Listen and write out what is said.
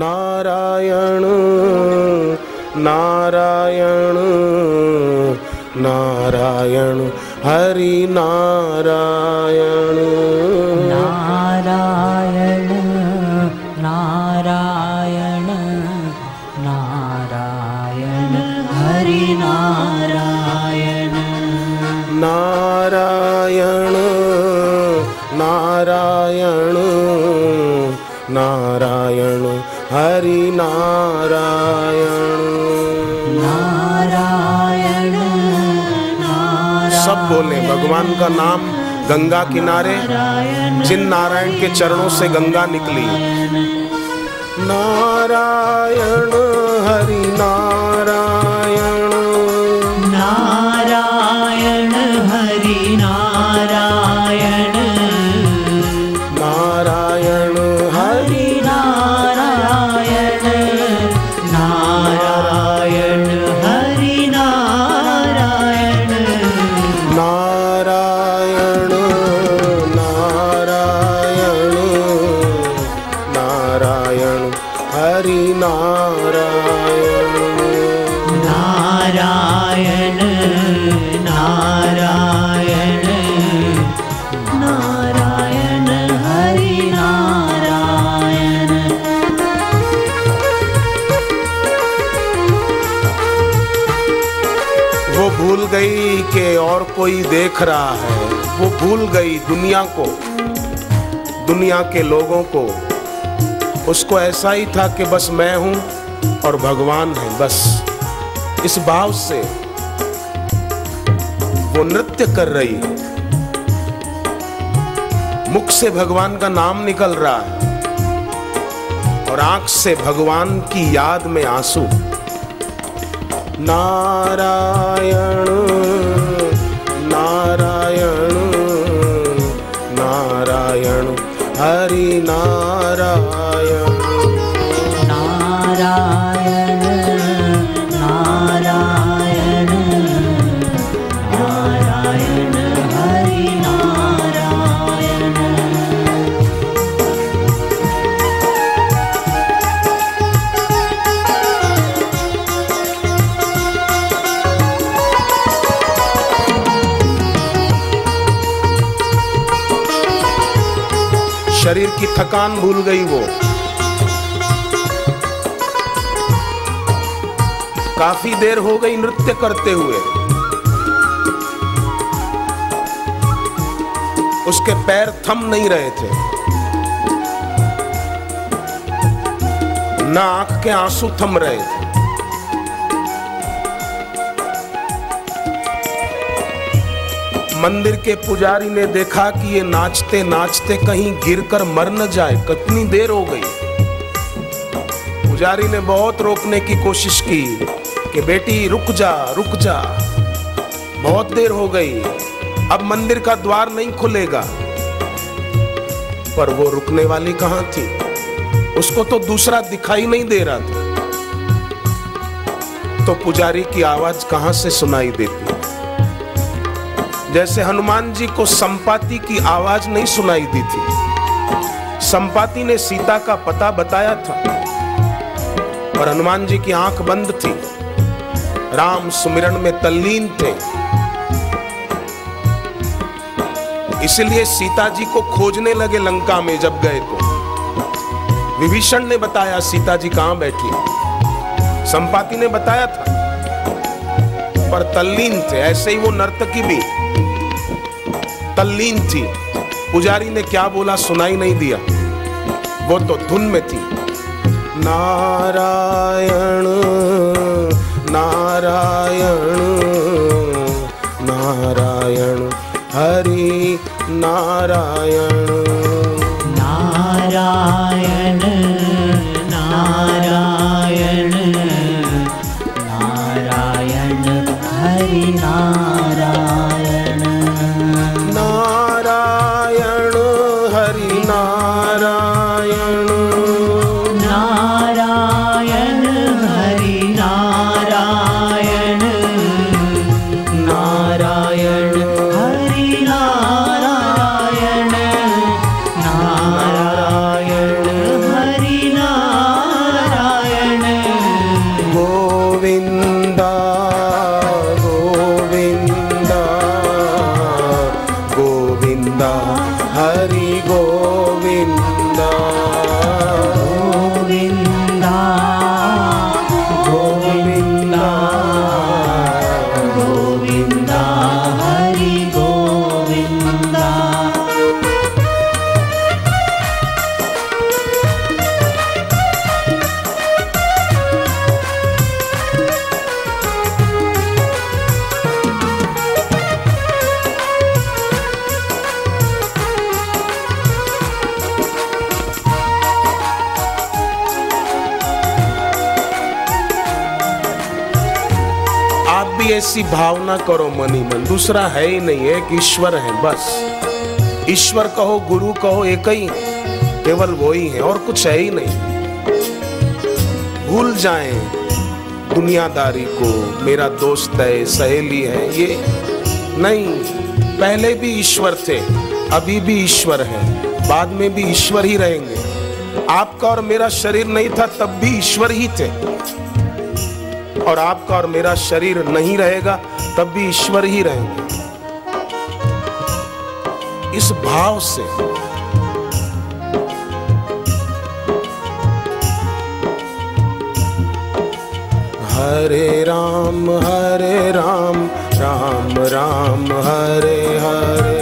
नारायण नारायण नारायण हरि नारायण नारायण नारायण नारायण हरि नारायण नारायण नारायण नारायण हरि नारायण। नारायण सब बोले भगवान का नाम गंगा किनारे जिन नारायण के चरणों से गंगा निकली। नारायण हरि नारायण। नारायण हरि नारायण। नारायण नारायण नारायण, हरि नारायण। वो भूल गई कि और कोई देख रहा है। वो भूल गई दुनिया को, दुनिया के लोगों को। उसको ऐसा ही था कि बस मैं हूँ और भगवान है, बस। इस भाव से वो नृत्य कर रही है। मुख से भगवान का नाम निकल रहा है और आँख से भगवान की याद में आँसू। नारायण नारायण नारायण, हरि नारायण। शरीर की थकान भूल गई वो। काफ़ी देर हो गई नृत्य करते हुए। उसके पैर थम नहीं रहे थे। ना आँख के आँसू थम रहे थे। मंदिर के पुजारी ने देखा कि ये नाचते नाचते कहीं गिरकर मर न जाए। कितनी देर हो गई। पुजारी ने बहुत रोकने की कोशिश की कि बेटी, रुक जा रुक जा। बहुत देर हो गई। अब मंदिर का द्वार नहीं खुलेगा। पर वो रुकने वाली कहाँ थी? उसको तो दूसरा दिखाई नहीं दे रहा था। तो पुजारी की आवाज़ कहाँ से सुनाई देती? जैसे हनुमान जी को संपाति की आवाज़ नहीं सुनाई दी थी। संपाति ने सीता का पता बताया था और हनुमान जी की आँख बंद थी। राम सुमिरन में तल्लीन थे। इसलिए सीता जी को खोजने लगे लंका में जब गए तो। विभीषण ने बताया सीता जी कहाँ बैठी संपाति ने बताया था, पर तल्लीन थे, ऐसे ही वो नर्तकी भी। तल्लीन थी। पुजारी ने क्या बोला सुनाई नहीं दिया। वो तो धुन में थी। नारायण नारायण नारायण, हरि नारायण। नारायण। ऐसी भावना करो मनी मन। दूसरा है ही नहीं, एक ईश्वर है, बस। ईश्वर कहो, गुरु कहो, एक ही केवल वो ही है, और कुछ है ही नहीं। भूल जाए दुनियादारी को। मेरा दोस्त है, सहेली है, ये नहीं। पहले भी ईश्वर थे, अभी भी ईश्वर है। बाद में भी ईश्वर ही रहेंगे। आपका और मेरा शरीर नहीं था, तब भी ईश्वर ही थे। और आपका और मेरा शरीर नहीं रहेगा, तब भी ईश्वर ही रहेंगे। इस भाव से हरे राम हरे राम राम राम, हरे हरे।